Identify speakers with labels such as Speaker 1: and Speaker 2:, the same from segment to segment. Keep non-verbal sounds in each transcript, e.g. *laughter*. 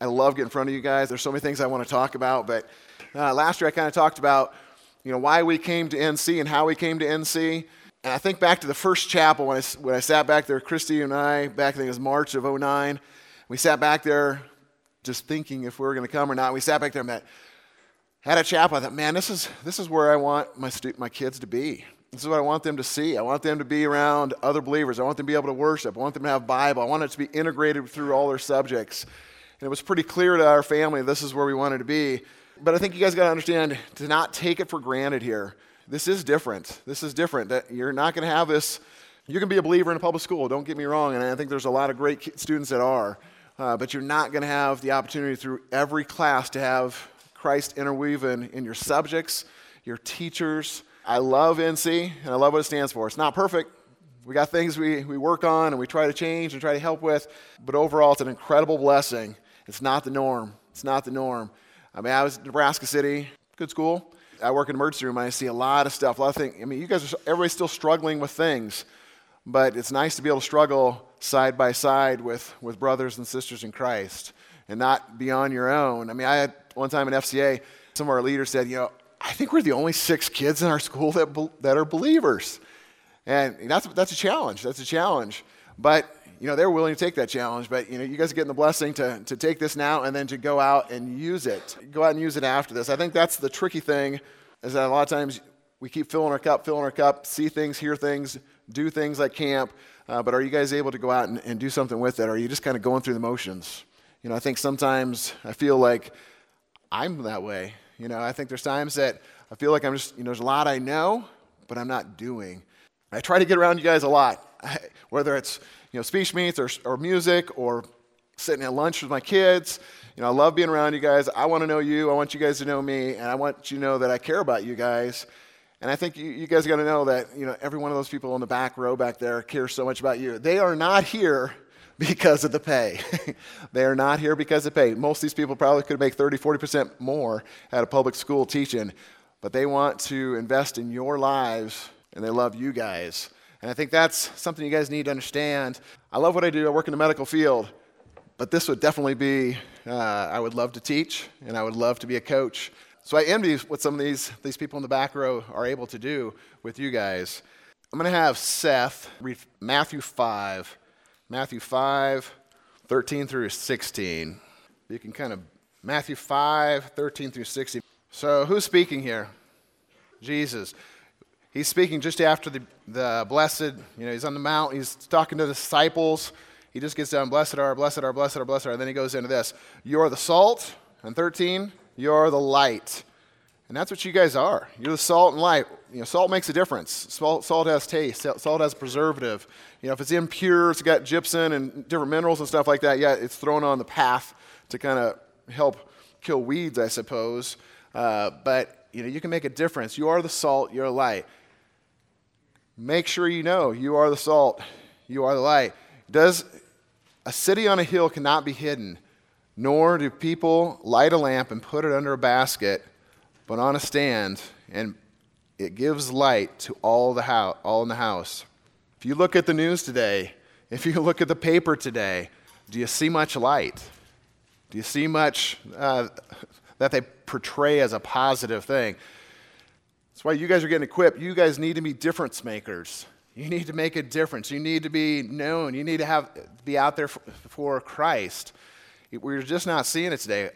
Speaker 1: I love getting in front of you guys. There's so many things I want to talk about, but uh, last year I kind of talked about, you know, why we came to NC and how we came to NC. And I think back to the first chapel when I, when I sat back there, Christy and I, back I think it was March of 09. We sat back there just thinking if we were going to come or not. We sat back there and met, had a chapel. I thought, man, this is, this is where I want my, stu- my kids to be. This is what I want them to see. I want them to be around other believers. I want them to be able to worship. I want them to have Bible. I want it to be integrated through all their subjects. And it was pretty clear to our family this is where we wanted to be. But I think you guys got to understand to not take it for granted here. This is different. This is different. That you're not going to have this. You can be a believer in a public school. Don't get me wrong. And I think there's a lot of great students that are. Uh, but you're not going to have the opportunity through every class to have Christ interweaving in your subjects, your teachers, I love NC and I love what it stands for. It's not perfect. We got things we, we work on and we try to change and try to help with, but overall, it's an incredible blessing. It's not the norm. It's not the norm. I mean, I was in Nebraska City, good school. I work in the emergency room and I see a lot of stuff, a lot of things. I mean, you guys are, everybody's still struggling with things, but it's nice to be able to struggle side by side with, with brothers and sisters in Christ and not be on your own. I mean, I had one time in FCA, some of our leaders said, you know, I think we're the only six kids in our school that, that are believers. And that's, that's a challenge. That's a challenge. But, you know, they're willing to take that challenge. But, you know, you guys are getting the blessing to, to take this now and then to go out and use it. Go out and use it after this. I think that's the tricky thing is that a lot of times we keep filling our cup, filling our cup, see things, hear things, do things like camp. Uh, but are you guys able to go out and, and do something with it? Or are you just kind of going through the motions? You know, I think sometimes I feel like I'm that way. You know, I think there's times that I feel like I'm just, you know, there's a lot I know, but I'm not doing. I try to get around you guys a lot, *laughs* whether it's, you know, speech meets or, or music or sitting at lunch with my kids. You know, I love being around you guys. I want to know you. I want you guys to know me. And I want you to know that I care about you guys. And I think you, you guys got to know that, you know, every one of those people in the back row back there cares so much about you. They are not here *laughs* because of the pay. *laughs* they are not here because of pay. Most of these people probably could make 30, 40% more at a public school teaching, but they want to invest in your lives and they love you guys. And I think that's something you guys need to understand. I love what I do, I work in the medical field, but this would definitely be, uh, I would love to teach and I would love to be a coach. So I envy what some of these, these people in the back row are able to do with you guys. I'm going to have Seth read Matthew 5, Matthew 5, 13 through 16. You can kind of, Matthew 5, 13 through 16. So who's speaking here? Jesus. He's speaking just after the, the blessed, you know, he's on the mount, he's talking to the disciples. He just gets down, blessed are, blessed are, blessed are, blessed are. And then he goes into this. You're the salt. And 13, you're the light. And that's what you guys are. You're the salt and light. You know, salt makes a difference. Salt, salt has taste. Salt has preservative. You know, if it's impure, it's got gypsum and different minerals and stuff like that. Yeah, it's thrown on the path to kind of help kill weeds, I suppose. Uh, but you know, you can make a difference. You are the salt. You're light. Make sure you know you are the salt. You are the light. Does a city on a hill cannot be hidden, nor do people light a lamp and put it under a basket but on a stand, and it gives light to all, the house, all in the house. If you look at the news today, *laughs* if you look at the paper today, do you see much light? Do you see much uh, *laughs* that they portray as a positive thing? That's why you guys are getting equipped. You guys need to be difference makers. You need to make a difference. You need to be known. You need to have be out there for, for Christ. We're just not seeing it today.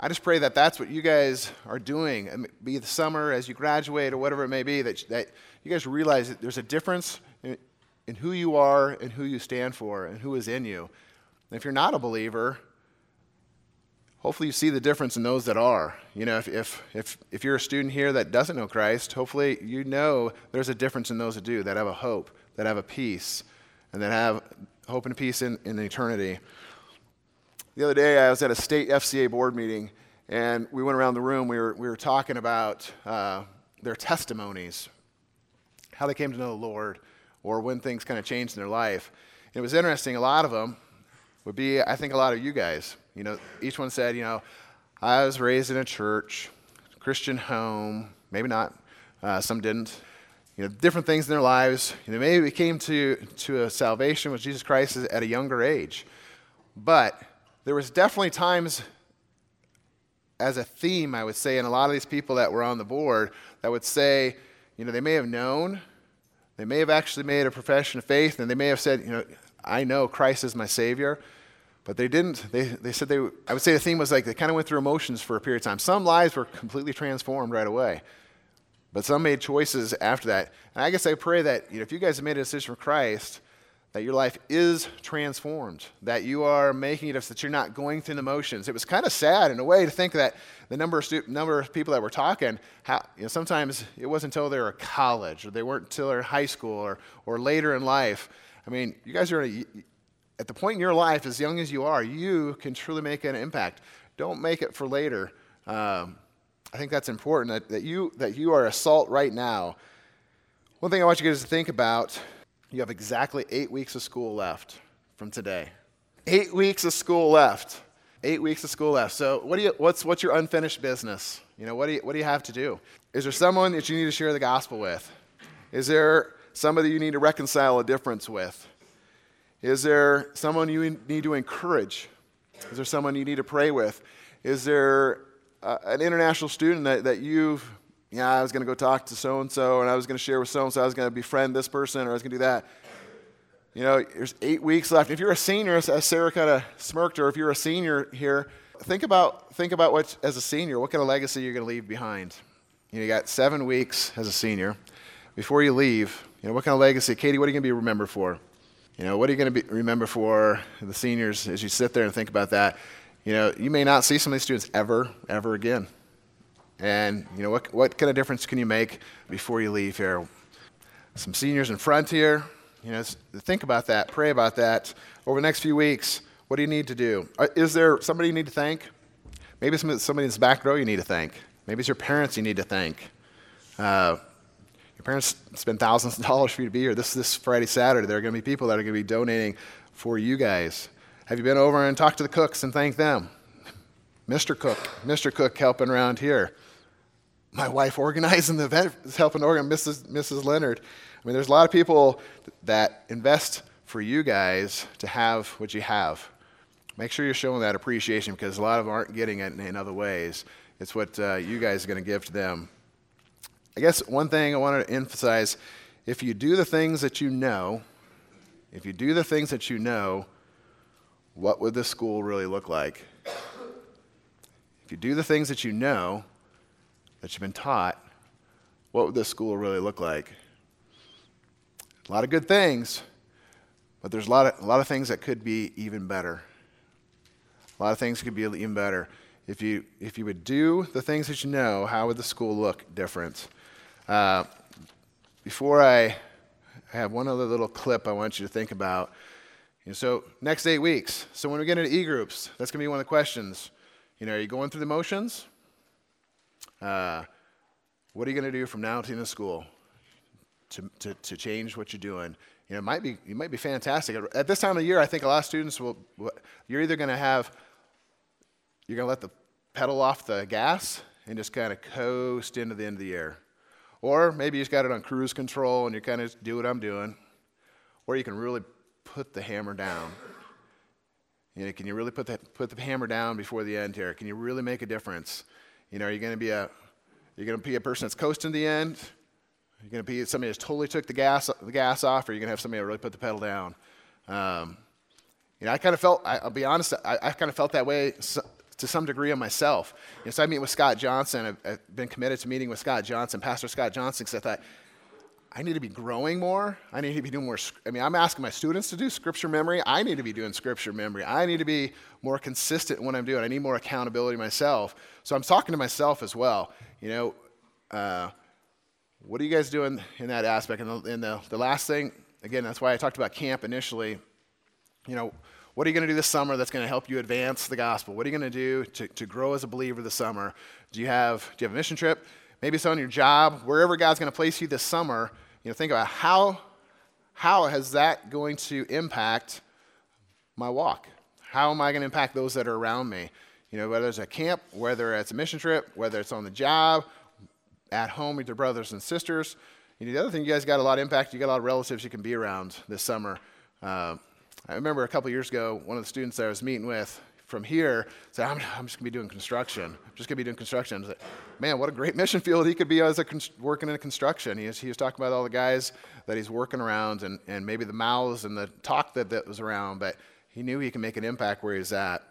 Speaker 1: I just pray that that's what you guys are doing, be the summer as you graduate or whatever it may be, that, that you guys realize that there's a difference in, in who you are and who you stand for and who is in you. And if you're not a believer, hopefully you see the difference in those that are. You know, if, if, if, if you're a student here that doesn't know Christ, hopefully you know there's a difference in those that do, that have a hope, that have a peace, and that have hope and peace in, in eternity. The other day, I was at a state FCA board meeting, and we went around the room. We were, we were talking about uh, their testimonies, how they came to know the Lord, or when things kind of changed in their life. And it was interesting. A lot of them would be, I think, a lot of you guys. You know, each one said, you know, I was raised in a church, Christian home, maybe not. Uh, some didn't. You know, different things in their lives. You know, maybe we came to, to a salvation with Jesus Christ at a younger age. But there was definitely times as a theme, I would say, and a lot of these people that were on the board that would say, you know, they may have known, they may have actually made a profession of faith, and they may have said, you know, I know Christ is my Savior, but they didn't. They, they said they, I would say the theme was like they kind of went through emotions for a period of time. Some lives were completely transformed right away, but some made choices after that. And I guess I pray that, you know, if you guys have made a decision for Christ, that your life is transformed, that you are making it, so that you're not going through the motions. It was kind of sad in a way to think that the number of, stu- number of people that were talking, how, you know, sometimes it wasn't until they were college or they weren't until they're in high school or, or later in life. I mean, you guys are in a, at the point in your life, as young as you are, you can truly make an impact. Don't make it for later. Um, I think that's important that, that, you, that you are a salt right now. One thing I want you guys to think about you have exactly eight weeks of school left from today. Eight weeks of school left. Eight weeks of school left. So, what do you, what's, what's your unfinished business? You know, what do you, what do you have to do? Is there someone that you need to share the gospel with? Is there somebody you need to reconcile a difference with? Is there someone you need to encourage? Is there someone you need to pray with? Is there uh, an international student that, that you've yeah, I was going to go talk to so and so, and I was going to share with so and so, I was going to befriend this person, or I was going to do that. You know, there's eight weeks left. If you're a senior, as Sarah kind of smirked, or if you're a senior here, think about think about what as a senior, what kind of legacy you're going to leave behind. You know, you got seven weeks as a senior. Before you leave, you know, what kind of legacy, Katie? What are you going to be remembered for? You know, what are you going to remember for the seniors as you sit there and think about that? You know, you may not see some of these students ever, ever again. And, you know, what, what kind of difference can you make before you leave here? Some seniors in front here, you know, think about that, pray about that. Over the next few weeks, what do you need to do? Uh, is there somebody you need to thank? Maybe somebody in the back row you need to thank. Maybe it's your parents you need to thank. Uh, parents spend thousands of dollars for you to be here. This this Friday, Saturday, there are going to be people that are going to be donating for you guys. Have you been over and talked to the cooks and thanked them? Mr. Cook, Mr. Cook helping around here my wife organizing the event is helping organize Mrs. Mrs. Leonard. I mean, there's a lot of people that invest for you guys to have what you have. Make sure you're showing that appreciation because a lot of them aren't getting it in other ways. It's what uh, you guys are going to give to them. I guess one thing I wanted to emphasize if you do the things that you know, if you do the things that you know, what would this school really look like? If you do the things that you know, that you've been taught, what would this school really look like? A lot of good things, but there's a lot of, a lot of things that could be even better. A lot of things could be even better. If you, if you would do the things that you know, how would the school look different? Uh, before I have one other little clip I want you to think about. You know, so, next eight weeks. So, when we get into e groups, that's going to be one of the questions. You know, are you going through the motions? Uh, what are you going to do from now to the school to, to, to change what you're doing? You know, it might be, it might be fantastic. At this time of year, I think a lot of students will, you're either going to have, you're going to let the pedal off the gas and just kind of coast into the end of the year. Or maybe you just got it on cruise control and you kind of do what I'm doing. Or you can really put the hammer down. You know, can you really put the, put the hammer down before the end here? Can you really make a difference? You know, are you going to be a you're going to be a person that's coasting the end? You're going to be somebody that's totally took the gas the gas off, or you're going to have somebody that really put the pedal down. Um, you know, I kind of felt. I, will be honest. I, I, kind of felt that way to some degree of myself. You know, so I meet with Scott Johnson. I've, I've, been committed to meeting with Scott Johnson, Pastor Scott Johnson, because I thought I need to be growing more. I need to be doing more. I mean, I'm asking my students to do scripture memory. I need to be doing scripture memory. I need to be more consistent in what I'm doing. I need more accountability myself. So I'm talking to myself as well. You know, uh, what are you guys doing in that aspect? And, the, and the, the last thing, again, that's why I talked about camp initially. You know, what are you going to do this summer that's going to help you advance the gospel? What are you going to do to, to grow as a believer this summer? Do you have, do you have a mission trip? Maybe it's on your job, wherever God's going to place you this summer. You know, think about how, how has that going to impact my walk? How am I going to impact those that are around me? You know, whether it's a camp, whether it's a mission trip, whether it's on the job, at home with your brothers and sisters. You know, the other thing, you guys got a lot of impact. You got a lot of relatives you can be around this summer. Uh, I remember a couple years ago, one of the students I was meeting with, from here said, I'm, I'm just going to be doing construction. I'm just going to be doing construction. Like, Man, what a great mission field he could be as a working in construction. He was, he was talking about all the guys that he's working around and, and maybe the mouths and the talk that, that was around, but he knew he could make an impact where he's at.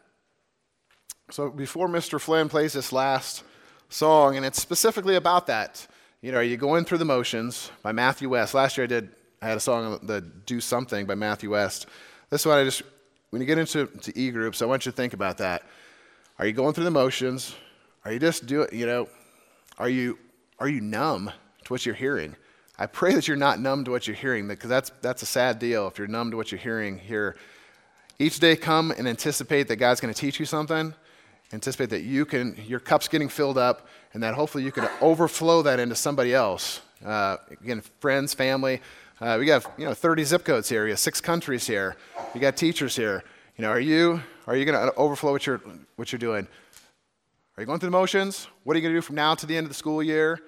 Speaker 1: So before Mr. Flynn plays this last song, and it's specifically about that. You know, are you going through the motions by Matthew West? Last year I did, I had a song, the Do Something by Matthew West. This one I just, when you get into to e groups, I want you to think about that. Are you going through the motions? Are you just doing, you know, are you, are you numb to what you're hearing? I pray that you're not numb to what you're hearing because that's, that's a sad deal if you're numb to what you're hearing here. Each day come and anticipate that God's going to teach you something anticipate that you can your cup's getting filled up and that hopefully you can overflow that into somebody else uh, again friends family uh, we got you know 30 zip codes here. You got six countries here. You got teachers here. You know are you are you going to overflow what you're what you're doing? Are you going through the motions? What are you going to do from now to the end of the school year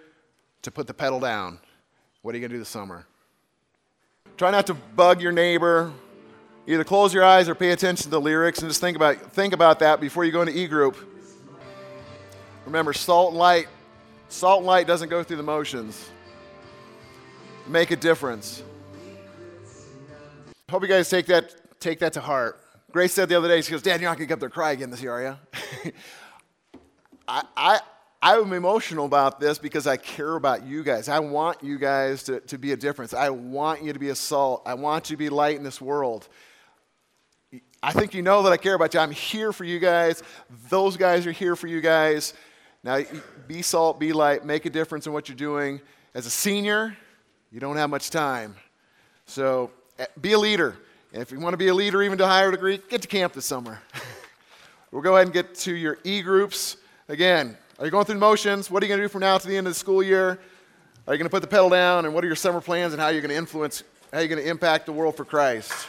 Speaker 1: to put the pedal down? What are you going to do this summer? Try not to bug your neighbor. Either close your eyes or pay attention to the lyrics and just think about, think about that before you go into E group. Remember, salt and light, salt and light doesn't go through the motions. Make a difference. Hope you guys take that, take that to heart. Grace said the other day, she goes, Dad, you're not going to get there cry again this year, are you? *laughs* I, I, I'm emotional about this because I care about you guys. I want you guys to, to be a difference. I want you to be a salt. I want you to be light in this world. I think you know that I care about you. I'm here for you guys. Those guys are here for you guys. Now, be salt, be light, make a difference in what you're doing. As a senior, you don't have much time. So eh, be a leader. And if you want to be a leader even to a higher degree, get to camp this summer. *laughs* we'll go ahead and get to your e groups. Again, are you going through motions? What are you going to do from now to the end of the school year? Are you going to put the pedal down? And what are your summer plans and how are you going to influence, how you're you going to impact the world for Christ?